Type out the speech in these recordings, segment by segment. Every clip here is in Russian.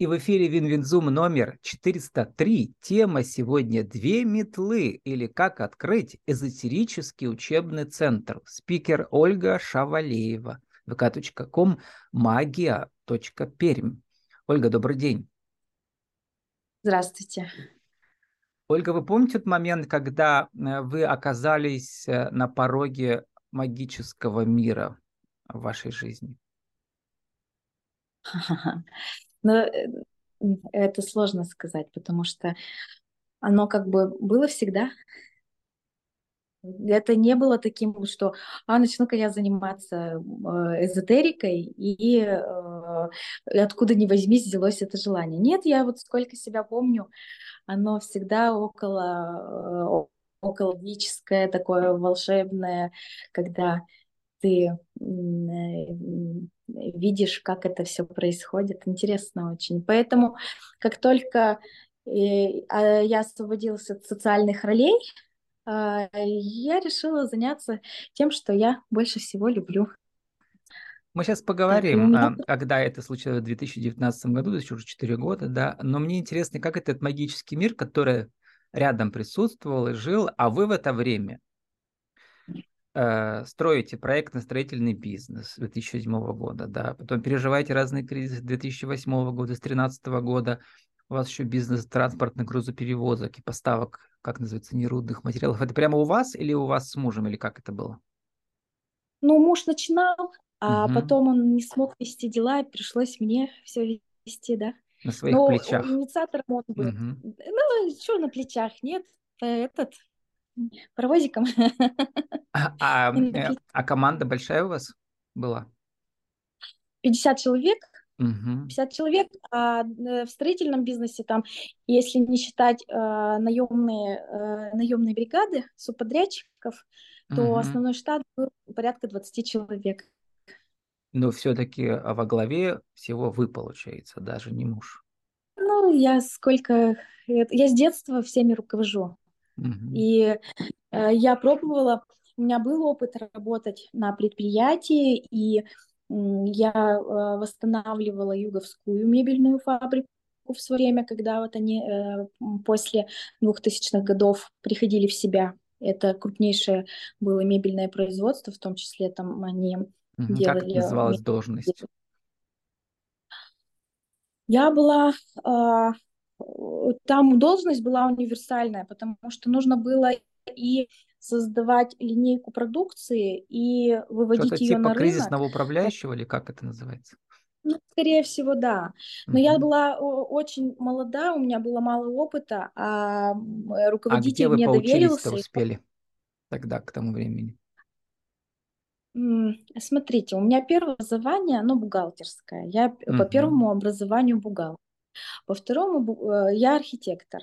И в эфире WinWinZoom номер 403. Тема сегодня «Две метлы» или «Как открыть эзотерический учебный центр». Спикер Ольга Шавалеева. vk.com magia.perm. Ольга, добрый день. Здравствуйте. Ольга, вы помните тот момент, когда э, вы оказались э, на пороге магического мира в вашей жизни? Но э, это сложно сказать, потому что оно как бы было всегда. Это не было таким, что а начну-ка я заниматься э, эзотерикой, и э, откуда ни возьмись взялось это желание. Нет, я вот сколько себя помню, оно всегда около, э, около магическое, такое волшебное, когда ты видишь, как это все происходит. Интересно очень. Поэтому, как только э, а, я освободилась от социальных ролей, а, я решила заняться тем, что я больше всего люблю. Мы сейчас поговорим, меня... когда это случилось в 2019 году, есть уже 4 года, да, но мне интересно, как этот магический мир, который рядом присутствовал и жил, а вы в это время э, строите проектно-строительный бизнес 2007 года, да, потом переживаете разные кризисы 2008 года, с 2013 года, у вас еще бизнес транспортных грузоперевозок и поставок, как называется, нерудных материалов. Это прямо у вас или у вас с мужем, или как это было? Ну, муж начинал, а угу. потом он не смог вести дела, пришлось мне все вести, да. На своих Но плечах. инициатором он был. Угу. Ну, что на плечах, нет, этот, паровозиком. А, а, э, а команда большая у вас была? 50 человек. Угу. 50 человек, а э, в строительном бизнесе там, если не считать э, наемные, э, наемные бригады субподрядчиков, то угу. основной штат был порядка 20 человек. Но все-таки а, во главе всего вы, получается, даже не муж. Ну, я сколько... Я с детства всеми руковожу. Угу. И э, я пробовала, у меня был опыт работать на предприятии, и я э, восстанавливала юговскую мебельную фабрику в свое время, когда вот они э, после 2000-х годов приходили в себя. Это крупнейшее было мебельное производство, в том числе там они угу. делали... Как называлась должность? Я была э, там должность была универсальная, потому что нужно было и создавать линейку продукции и выводить ее типа на рынок. кризисного управляющего или как это называется? Ну, скорее всего, да. Но uh-huh. я была очень молода, у меня было мало опыта, а руководитель а где вы мне доверился. успели тогда, к тому времени? Смотрите, у меня первое образование, оно бухгалтерское. Я uh-huh. по первому образованию бухгалтер. По второму, э, я архитектор.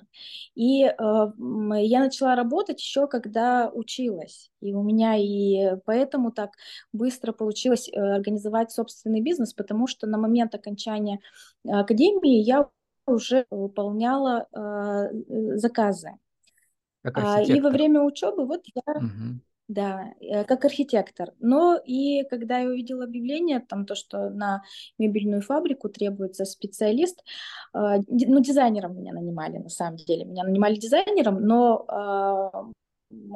И э, я начала работать еще когда училась. И у меня и поэтому так быстро получилось э, организовать собственный бизнес, потому что на момент окончания академии я уже выполняла заказы. Как и во время учебы вот я... Угу. Да, э, как архитектор. Но и когда я увидела объявление, там то, что на мебельную фабрику требуется специалист, а, ну, дизайнером меня нанимали, на самом деле. Меня нанимали дизайнером, но а,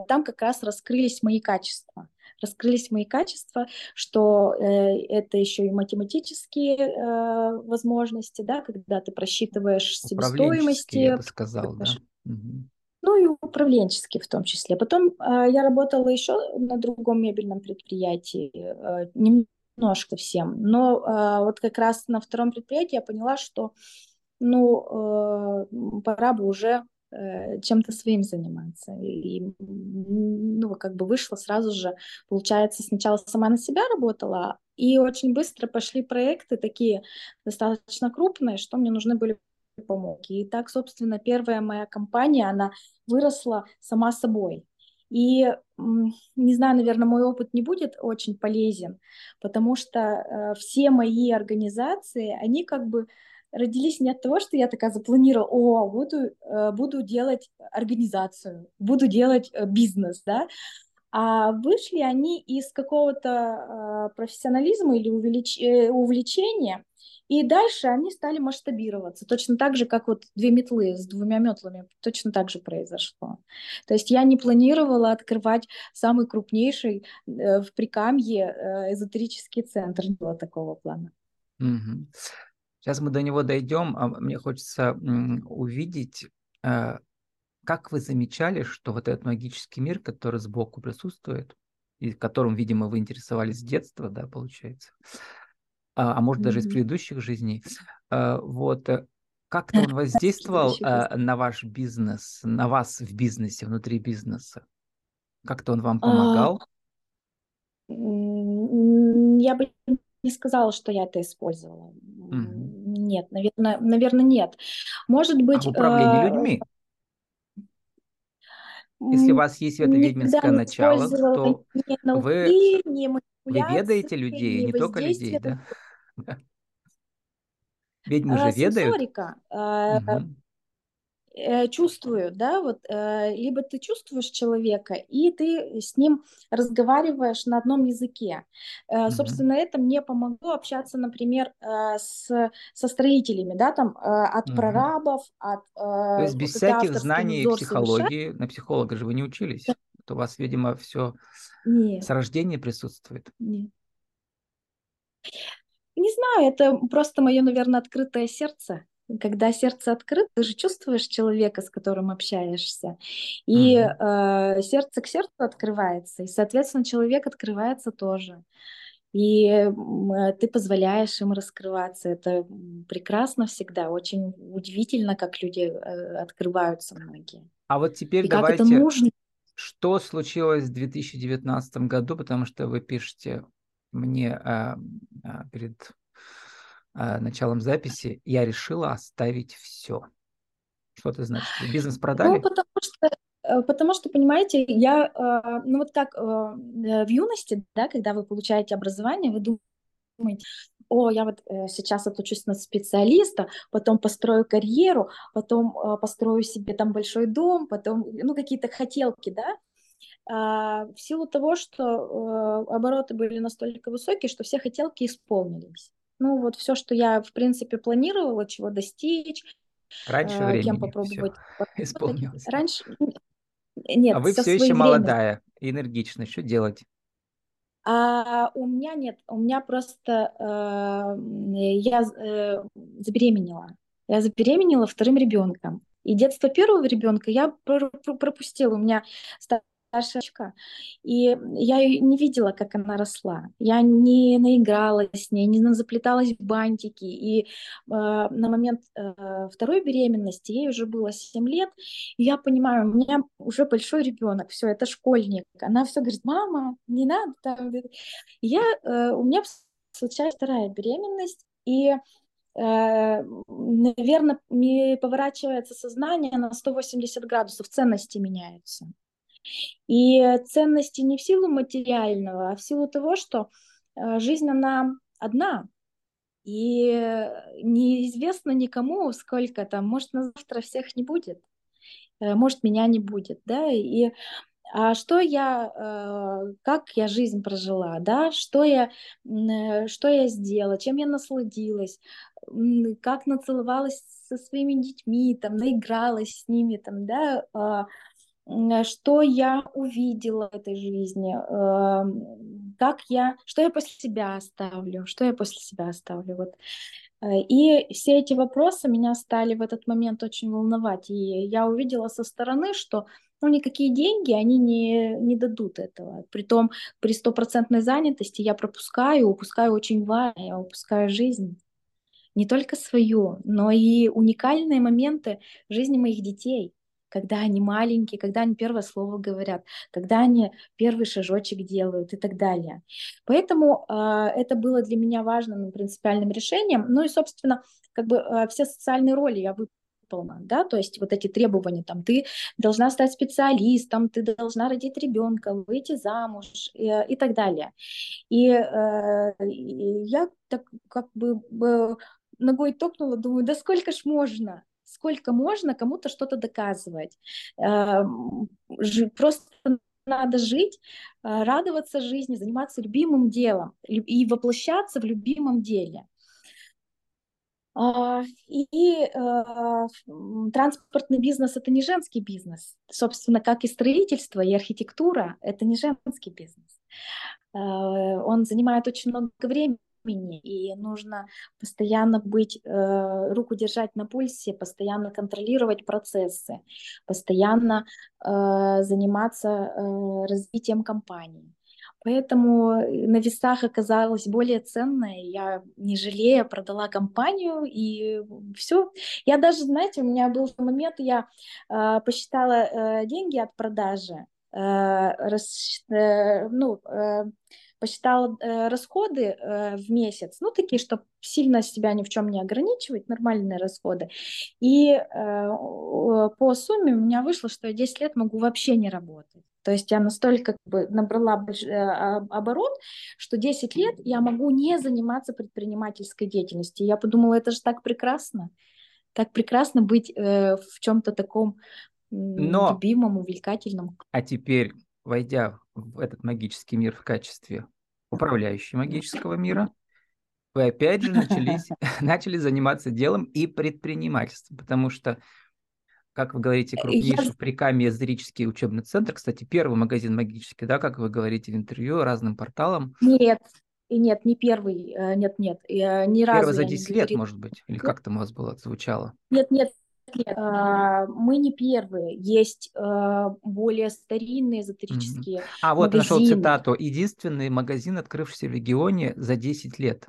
там как раз раскрылись мои качества. Раскрылись мои качества, что э, это еще и математические э, возможности, да, когда ты просчитываешь себестоимости. я бы сказал, да. Угу ну и управленческий в том числе. Потом э, я работала еще на другом мебельном предприятии, э, немножко всем, но э, вот как раз на втором предприятии я поняла, что ну э, пора бы уже э, чем-то своим заниматься. И, ну, как бы вышла сразу же, получается, сначала сама на себя работала, и очень быстро пошли проекты такие достаточно крупные, что мне нужны были помоги. И так, собственно, первая моя компания, она выросла сама собой. И, не знаю, наверное, мой опыт не будет очень полезен, потому что э, все мои организации, они как бы родились не от того, что я такая запланировала, о, буду, э, буду делать организацию, буду делать э, бизнес, да, а вышли они из какого-то профессионализма или увлечения, И дальше они стали масштабироваться, точно так же, как вот две метлы с двумя метлами, точно так же произошло. То есть я не планировала открывать самый крупнейший э, в Прикамье э, эзотерический центр, не было такого плана. Угу. Сейчас мы до него дойдем, а мне хочется увидеть, э, как вы замечали, что вот этот магический мир, который сбоку присутствует, и которым, видимо, вы интересовались с детства, да, получается, а, а может даже из предыдущих жизней. А, вот э, как-то он воздействовал а, на ваш бизнес, на вас в бизнесе, внутри бизнеса? Как-то он вам помогал? Я бы не сказала, что я это использовала. Нет, наверное, наверное, нет. Может быть... А в управлении людьми? Если у вас есть это ведьминское начало, то вы, вы ведаете людей, не только людей, да? Ведьмы же ведают. Сенсорика. Угу. Чувствую, да, вот э, либо ты чувствуешь человека, и ты с ним разговариваешь на одном языке. Угу. Собственно, это мне помогло общаться, например, с, со строителями, да, там, от угу. прорабов, от... То есть без всяких знаний психологии, совершать. на психолога же вы не учились? Да. у вас, видимо, все с рождения присутствует. Нет. Не знаю, это просто мое, наверное, открытое сердце. Когда сердце открыто, ты же чувствуешь человека, с которым общаешься. И mm-hmm. э, сердце к сердцу открывается, и, соответственно, человек открывается тоже. И э, ты позволяешь им раскрываться. Это прекрасно всегда. Очень удивительно, как люди э, открываются многие. А вот теперь и давайте... Как это нужно. Что случилось в 2019 году, потому что вы пишете мне а, а, перед а, началом записи я решила оставить все. Что это значит? Бизнес ну, продали? Ну, потому что э, Потому что, понимаете, я, э, ну вот как э, в юности, да, когда вы получаете образование, вы думаете, о, я вот сейчас отучусь на специалиста, потом построю карьеру, потом построю себе там большой дом, потом, ну, какие-то хотелки, да, в силу того, что э, обороты были настолько высокие, что все хотелки исполнились. Ну вот все, что я в принципе планировала, чего достичь, Раньше э, времени кем попробовать. Исполнилось. Раньше нет. А вы все еще молодая, энергичная. Что делать? А у меня нет, у меня просто э, я э, забеременела. Я забеременела вторым ребенком. И детство первого ребенка я пропустила. У меня старшая и я не видела, как она росла. Я не наигралась с ней, не заплеталась в бантики. И э, на момент э, второй беременности ей уже было 7 лет, и я понимаю, у меня уже большой ребенок, все, это школьник. Она все говорит, мама, не надо. Там. Я, э, у меня случается вторая беременность, и э, наверное, поворачивается сознание на 180 градусов, ценности меняются. И ценности не в силу материального, а в силу того, что э, жизнь, она одна, и неизвестно никому, сколько там, может, на завтра всех не будет, э, может, меня не будет, да, и а что я, э, как я жизнь прожила, да, что я, что я сделала, чем я насладилась, как нацеловалась со своими детьми, там, наигралась с ними, там, да, а, что я увидела в этой жизни, эм, как я, что я после себя оставлю, что я после себя оставлю. Вот. Э, и все эти вопросы меня стали в этот момент очень волновать. И я увидела со стороны, что ну, никакие деньги, они не, не дадут этого. Притом при стопроцентной занятости я пропускаю, упускаю очень важное, я упускаю жизнь. Не только свою, но и уникальные моменты жизни моих детей когда они маленькие, когда они первое слово говорят, когда они первый шажочек делают и так далее. Поэтому э, это было для меня важным принципиальным решением. Ну и, собственно, как бы э, все социальные роли я выполнила, да, то есть вот эти требования, там, ты должна стать специалистом, ты должна родить ребенка, выйти замуж и, и так далее. И, э, я так как бы ногой топнула, думаю, да сколько ж можно, сколько можно кому-то что-то доказывать. Эм, просто надо жить, э, радоваться жизни, заниматься любимым делом и воплощаться в любимом деле. А, и э, транспортный бизнес это не женский бизнес. Собственно, как и строительство и архитектура, это не женский бизнес. Э, он занимает очень много времени и нужно постоянно быть, э, руку держать на пульсе, постоянно контролировать процессы, постоянно э, заниматься э, развитием компании. Поэтому на весах оказалось более ценное. Я, не жалея, продала компанию, и все. Я даже, знаете, у меня был момент, я э, посчитала э, деньги от продажи, э, рас, э, ну, э, посчитала э, расходы э, в месяц, ну, такие, чтобы сильно себя ни в чем не ограничивать, нормальные расходы. И э, по сумме у меня вышло, что я 10 лет могу вообще не работать. То есть я настолько как бы набрала больш... Э, оборот, что 10 лет я могу не заниматься предпринимательской деятельностью. Я подумала, это же так прекрасно. Так прекрасно быть э, в чем-то таком Но... любимом, увлекательном. А теперь, войдя в этот магический мир в качестве управляющей магического мира, вы опять же начались, начали заниматься делом и предпринимательством, потому что как вы говорите, крупнейший я... в Прикамье эзотерический учебный центр. Кстати, первый магазин магический, да, как вы говорите в интервью разным порталам. Нет, и нет, не первый, э, нет, нет, ни разу Первый за 10 лет, говорила. может быть, или как там у вас было, звучало? Нет, нет, мы не первые. Есть а, более старинные эзотерические mm-hmm. А вот магазины. нашел цитату. Единственный магазин, открывшийся в регионе за 10 лет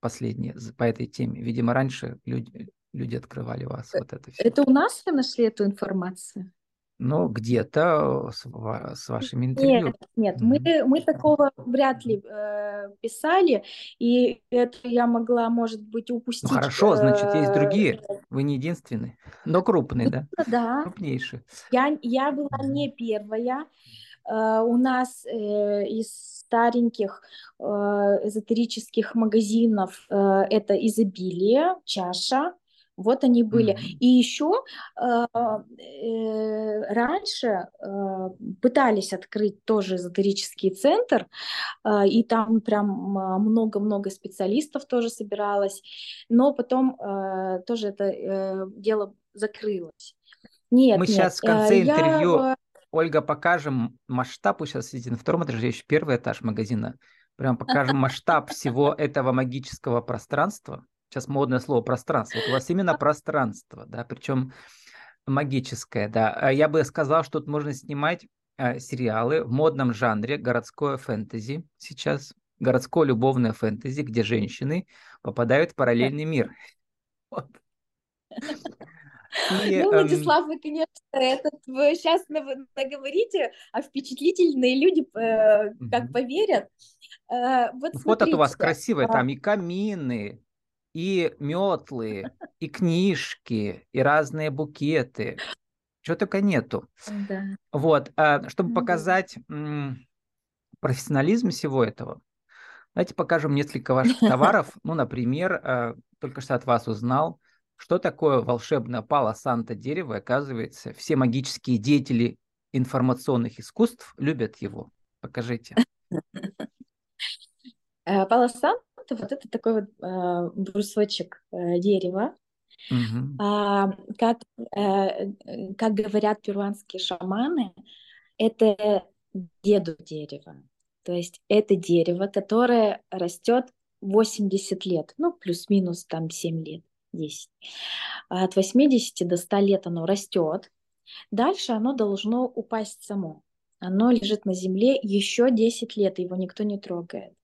последний по этой теме. Видимо, раньше люди, люди открывали вас. Э, вот это все. Это у нас вы нашли эту информацию? Ну, где-то с, с вашими интервью. Нет, нет, mm-hmm. мы, мы такого вряд ли э, писали, и это я могла, может быть, ну, упустить. Ну, хорошо, значит, есть другие, э, вы не единственный, но крупный, да? Да. Крупнейший. Я, я была не первая. Uh, у нас uh, из стареньких uh, эзотерических магазинов это изобилие, чаша, вот они были. Mm-hmm. И еще э, э, раньше э, пытались открыть тоже эзотерический центр, э, и там прям много-много специалистов тоже собиралось, но потом э, тоже это э, дело закрылось. Нет, Мы нет, сейчас в конце э, интервью, я... Ольга, покажем масштаб, вы сейчас сидите на втором этаже, еще первый этаж магазина, прям покажем масштаб всего этого магического пространства сейчас модное слово пространство. Вот у вас именно пространство, да, причем магическое, да. А я бы сказал, что тут можно снимать э, сериалы в модном жанре городское фэнтези сейчас, городское любовное фэнтези, где женщины попадают в параллельный мир. Вот. И, ну, эм, Владислав, вы, конечно, этот, вы сейчас наговорите, а впечатлительные люди э, как поверят. Э, вот Фото у вас красивое, а там и камины, и метлы, и книжки, и разные букеты. Чего только нету. Да. Вот, а, чтобы показать профессионализм всего этого, давайте покажем несколько ваших товаров. Ну, например, а, только что от вас узнал, что такое волшебное пало Санта дерево. Оказывается, все магические деятели информационных искусств любят его. Покажите. Э, это вот это такой вот э, брусочек э, дерева. Mm-hmm. А, как, э, как говорят перуанские шаманы, это деду дерево. То есть это дерево, которое растет 80 лет, ну, плюс-минус там 7 лет, 10. От 80 до 100 лет оно растет. Дальше оно должно упасть само. Оно лежит на земле еще 10 лет, его никто не трогает.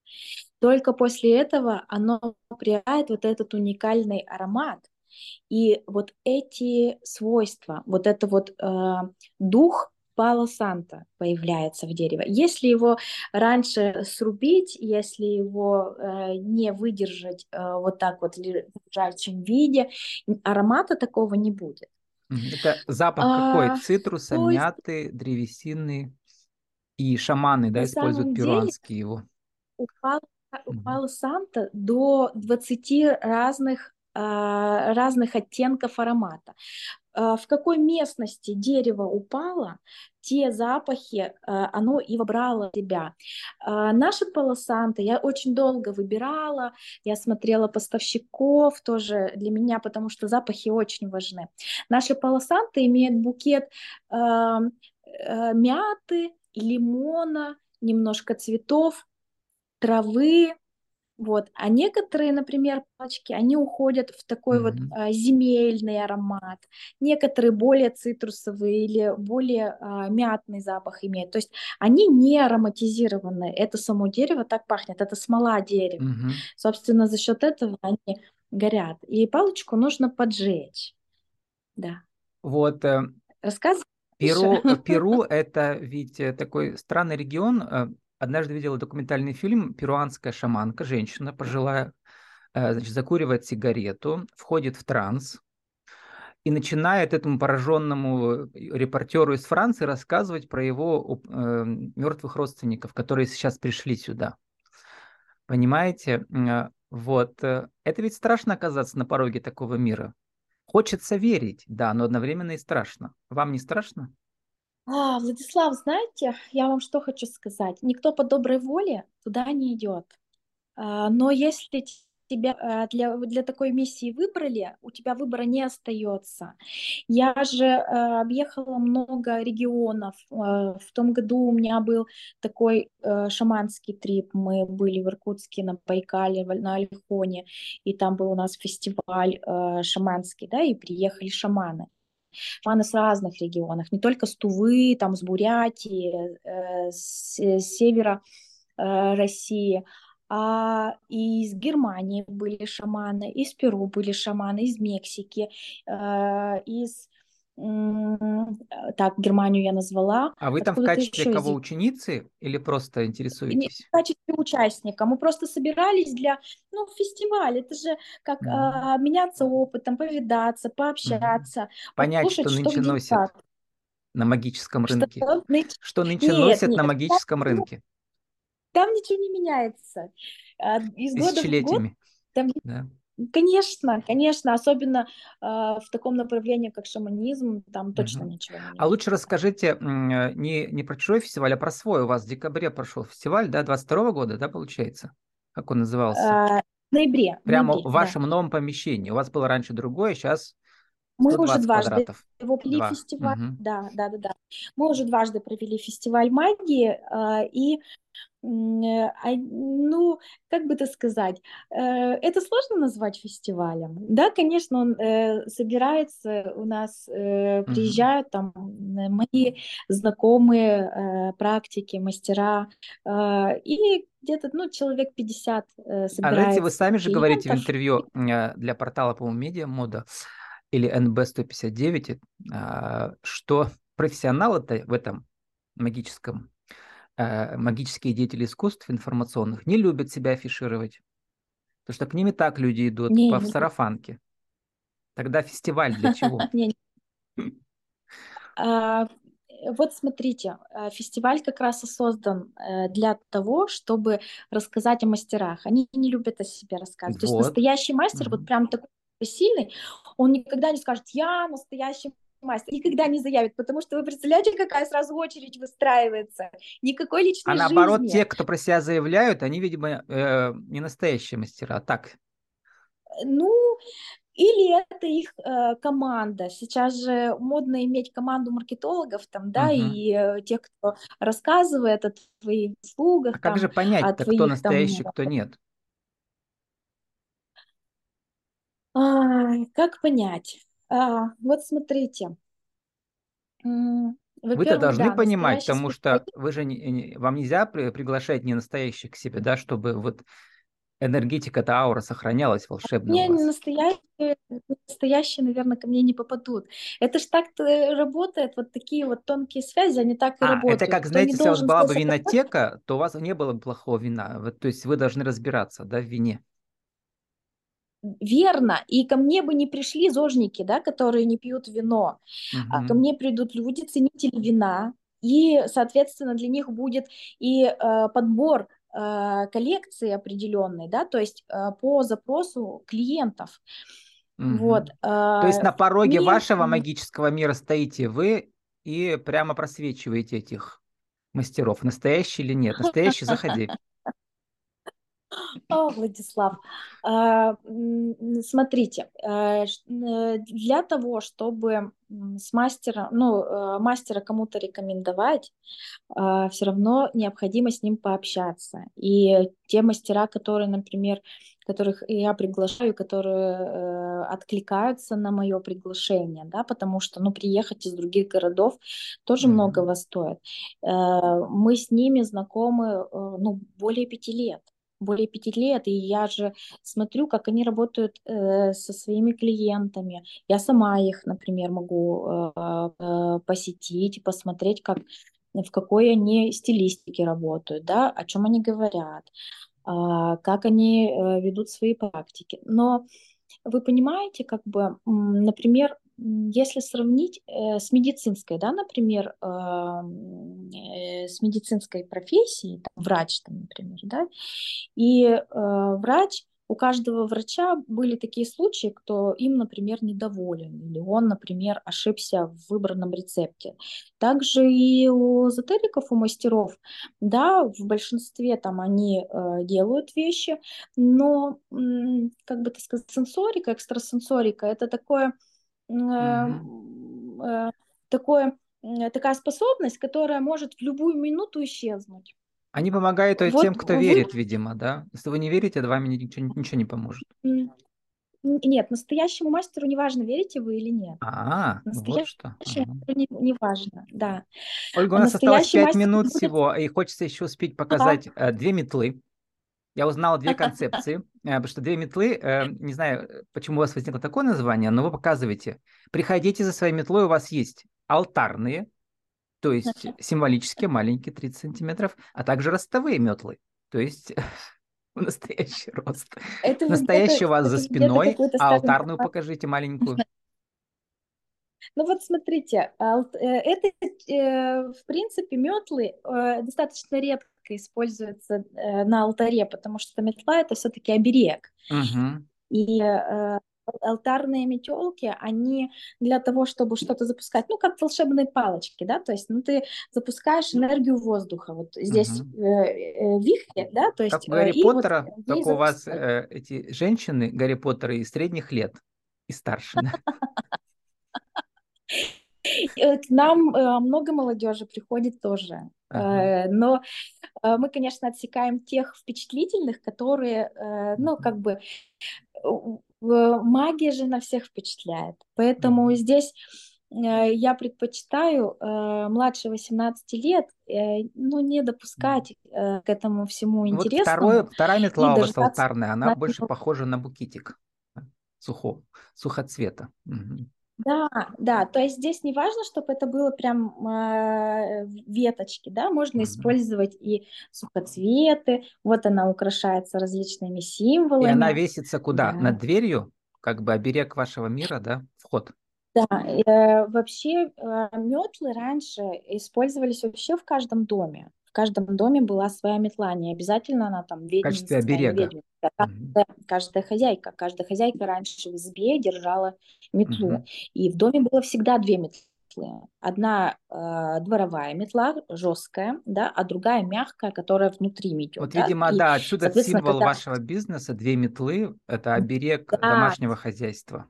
Только после этого оно приобретает вот этот уникальный аромат. И вот эти свойства, вот это вот э, дух Пало Санта появляется в дереве. Если его раньше срубить, если его э, не выдержать э, вот так вот в лежачем виде, аромата такого не будет. Это запах а, какой? Цитруса, есть... мяты, древесины. И шаманы, да, используют перуанские его. У Пало у Пало Санта до 20 разных а, разных оттенков аромата. в какой местности дерево упало, те запахи оно и вобрало в себя. Наши полосанты я очень долго выбирала, я смотрела поставщиков тоже для меня, потому что запахи очень важны. Наши полосанты имеют букет мяты, лимона, немножко цветов, травы, вот. А некоторые, например, палочки, они уходят в такой mm-hmm. вот а, земельный аромат. Некоторые более цитрусовые или более а, мятный запах имеют. То есть они не ароматизированы. Это само дерево так пахнет. Это смола дерева. Mm-hmm. Собственно, за счет этого они горят. И палочку нужно поджечь. Да. Вот. Э... Рассказывай. Перу, Перу это ведь э, такой странный регион, э, Однажды видела документальный фильм «Перуанская шаманка», женщина пожилая, э, значит, закуривает сигарету, входит в транс и начинает этому пораженному репортеру из Франции рассказывать про его э, мертвых родственников, которые сейчас пришли сюда. Понимаете? Вот. Э, это ведь страшно оказаться на пороге такого мира. Хочется верить, да, но одновременно и страшно. Вам не страшно? А, Владислав, знаете, я вам что хочу сказать. Никто по доброй воле туда не идет. А, но если тебя а, для, для такой миссии выбрали, у тебя выбора не остается. Я же а, объехала много регионов. В том году у меня был такой шаманский трип. Мы были в Иркутске, на Байкале, на Альхоне, и там был у нас фестиваль шаманский, да, и приехали шаманы шаманы с разных регионов, не только с Тувы, там, с Бурятии, э, с, с севера э, России, а из Германии были шаманы, из Перу были шаманы, из Мексики, э, из так, Германию я назвала. А вы там в качестве кого, из... ученицы или просто интересуетесь? Не, в качестве участника. Мы просто собирались для, ну, фестиваля. Это же как mm. а, меняться опытом, повидаться, пообщаться. Mm. Понять, послушать, что нынче что носят на магическом рынке. Что, нынче, что нынче нет, носят нет, на магическом там, рынке. Там ничего не меняется. А, из года в год там да. Конечно, конечно, особенно э, в таком направлении, как шаманизм, там точно угу. ничего не А лучше расскажите не, не про чужой фестиваль, а про свой. У вас в декабре прошел фестиваль, да, 22 -го года, да, получается? Как он назывался? А, в ноябре. Прямо ноябре, в вашем да. новом помещении. У вас было раньше другое, сейчас мы уже дважды квадратов. его провели Два. фестиваль. Угу. Да, да, да, да. Мы уже дважды провели фестиваль магии, э, и а, ну, как бы это сказать, э, это сложно назвать фестивалем. Да, конечно, он э, собирается, у нас э, приезжают там мои знакомые практики, мастера, и где-то, ну, человек 50 собирается. А знаете, вы сами же говорите в интервью для портала, по-моему, Медиа Мода или НБ-159, что профессионалы-то в этом магическом Э, магические деятели искусств информационных не любят себя афишировать. Потому что к ним и так люди идут не, по не. сарафанке. Тогда фестиваль для чего? А, вот смотрите, а, фестиваль как раз и создан э, для того, чтобы рассказать о мастерах. Они не любят о себе рассказывать. То есть настоящий мастер, вот прям такой сильный, он никогда не скажет, я настоящий мастер никогда не заявит, потому что вы представляете, какая сразу очередь выстраивается. Никакой личной А наоборот, жизни. те, кто про себя заявляют, они, видимо, э, не настоящие мастера, а так. Ну, или это их э, команда. Сейчас же модно иметь команду маркетологов там, да, угу. и э, тех, кто рассказывает о твоих услугах. А там, как же понять, твоих, кто настоящий, там... кто нет? А, как понять? А, вот смотрите. Вы-то должны да, понимать, потому что вы же не, не, вам нельзя при, приглашать не настоящих к себе, да, чтобы вот энергетика, эта аура сохранялась волшебно. Не, не настоящие, настоящие, наверное, ко мне не попадут. Это ж так работает, вот такие вот тонкие связи, они так и а, работают. Это как, знаете, если у вас была бы винотека, то у вас не было бы плохого вина. Вот, то есть вы должны разбираться, да, в вине верно, и ко мне бы не пришли зожники, да, которые не пьют вино, угу. а ко мне придут люди, ценители вина, и, соответственно, для них будет и э, подбор э, коллекции определенной, да, то есть э, по запросу клиентов. Угу. Вот. То есть на пороге мир... вашего магического мира стоите вы и прямо просвечиваете этих мастеров. Настоящий или нет? Настоящий, заходи. О, Владислав, а, смотрите, э, э, для того, чтобы с мастера, ну, э, мастера кому-то рекомендовать, а, все равно необходимо с ним пообщаться. И те мастера, которые, например, которых я приглашаю, которые откликаются на мое приглашение, да, потому что, ну, приехать из других городов тоже mm-hmm. многого стоит. Мы с ними знакомы, ну, более пяти лет более пяти лет, и я же смотрю, как они работают э, со своими клиентами. Я сама их, например, могу э, э, посетить, посмотреть, как в какой они стилистике работают, да, о чем они говорят, э, как они э, ведут свои практики. Но вы понимаете, как бы, например, если сравнить э, с медицинской, да, например, э, э, с медицинской профессией, там, врач, там, например, да, и э, врач, у каждого врача были такие случаи, кто им, например, недоволен, или он, например, ошибся в выбранном рецепте. Также и у эзотериков, у мастеров, да, в большинстве там они э, делают вещи, но, как бы так сказать, сенсорика, экстрасенсорика, это такое mm-hmm. такое, такая способность, которая может в любую минуту исчезнуть. Они помогают вот тем, кто вы... верит, видимо, да? Если вы не верите, то вам ничего, ничего не поможет. Нет, настоящему мастеру не важно, верите вы или нет. А, вот что. Ага. Не, не важно, да. Ольга, у нас осталось пять минут будет... всего, и хочется еще успеть показать ага. две метлы. Я узнал две концепции, э, потому что две метлы, э, не знаю, почему у вас возникло такое название, но вы показываете. Приходите за своей метлой, у вас есть алтарные, то есть символические, маленькие, 30 сантиметров, а также ростовые метлы, то есть в настоящий рост. Это Настоящий у вас за спиной, а алтарную покажите маленькую. Ну вот смотрите, э, это, в принципе, метлы достаточно редко используется э, на алтаре, потому что метла это все-таки оберег. Угу. И э, алтарные метелки, они для того, чтобы что-то запускать, ну, как волшебные палочки, да, то есть, ну, ты запускаешь энергию воздуха, вот здесь угу. э, э, вихрь, да, то есть... Как у Гарри Поттера, вот как у вас э, эти женщины Гарри Поттера из средних лет и старше, Э, к нам э, много молодежи приходит тоже. Ага. Э, но мы, конечно, отсекаем тех впечатлительных, которые, ну, как бы, магия же на всех впечатляет. Поэтому ага. здесь я предпочитаю младше 18 лет, ну, не допускать к этому всему интересному. Вот второе, вторая метла у вас алтарная, она больше похожа на букетик сухого, сухоцвета. Угу. Да, да, то есть здесь не важно, чтобы это было прям э, веточки, да, можно mm-hmm. использовать и сухоцветы, вот она украшается различными символами. И она весится куда? Да. Над дверью? Как бы оберег вашего мира, да, вход? Да, э, вообще э, метлы раньше использовались вообще в каждом доме в каждом доме была своя метла, не обязательно она там ведьминская. В качестве оберега. Каждая, каждая хозяйка, каждая хозяйка раньше в избе держала метлу. Угу. И в доме было всегда две метлы. Одна э, дворовая метла, жесткая, да, а другая мягкая, которая внутри метет. Вот, да? видимо, и, да, отсюда символ когда... вашего бизнеса, две метлы, это оберег да. домашнего хозяйства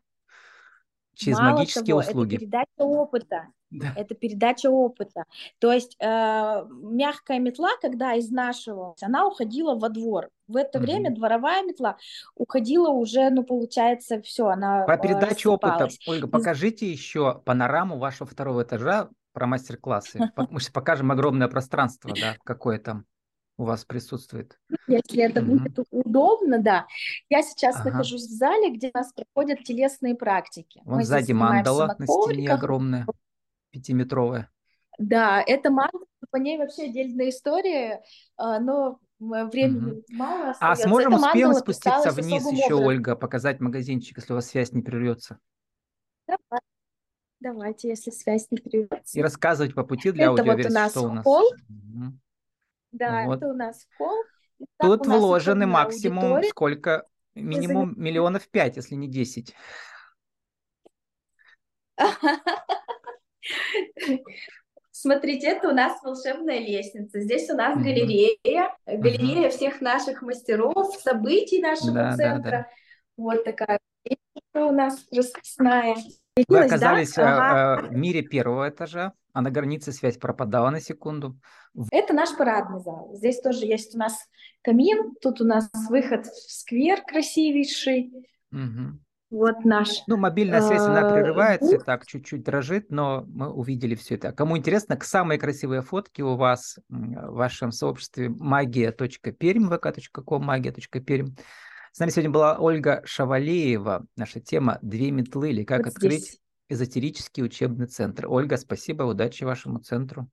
через Мало магические того, услуги. Это передача опыта. Да. Это передача опыта. То есть э, мягкая метла, когда изнашивалась, она уходила во двор. В это угу. время дворовая метла уходила уже, ну, получается, все, она Про передачу опыта, Ольга, покажите еще панораму вашего второго этажа про мастер-классы. Мы сейчас покажем огромное пространство, да, какое там у вас присутствует. Если это угу. будет удобно, да. Я сейчас ага. нахожусь в зале, где у нас проходят телесные практики. Вон Мы сзади мандала на стене огромная, пятиметровая. Да, это мандала, по ней вообще отдельная история, а, но времени угу. мало остается. А сможем, это успеем спуститься вниз еще, образом. Ольга, показать магазинчик, если у вас связь не прервется? Давай. Давайте, если связь не прервется. И рассказывать по пути для это аудиоверсии, вот у нас что у нас. Холл. Угу. Да, вот. это у нас холл. Тут вложены максимум аудитория. сколько? Минимум миллионов пять, если не десять. Смотрите, это у нас волшебная лестница. Здесь у нас галерея, галерея всех наших мастеров, событий нашего да, центра. Да, да. Вот такая у нас расписная. Вы оказались да? ага. в мире первого этажа, а на границе связь пропадала на секунду. Это наш парадный зал. Здесь тоже есть у нас камин, тут у нас выход в сквер красивейший. Угу. Вот наш. Ну, мобильная связь, она э, прерывается, так чуть-чуть дрожит, но мы увидели все это. Кому интересно, к самые красивые фотки у вас в вашем сообществе магия.перм, vk.com, магия.перм. С нами сегодня была Ольга Шавалеева. Наша тема «Две метлы» или «Как вот открыть здесь. эзотерический учебный центр». Ольга, спасибо, удачи вашему центру.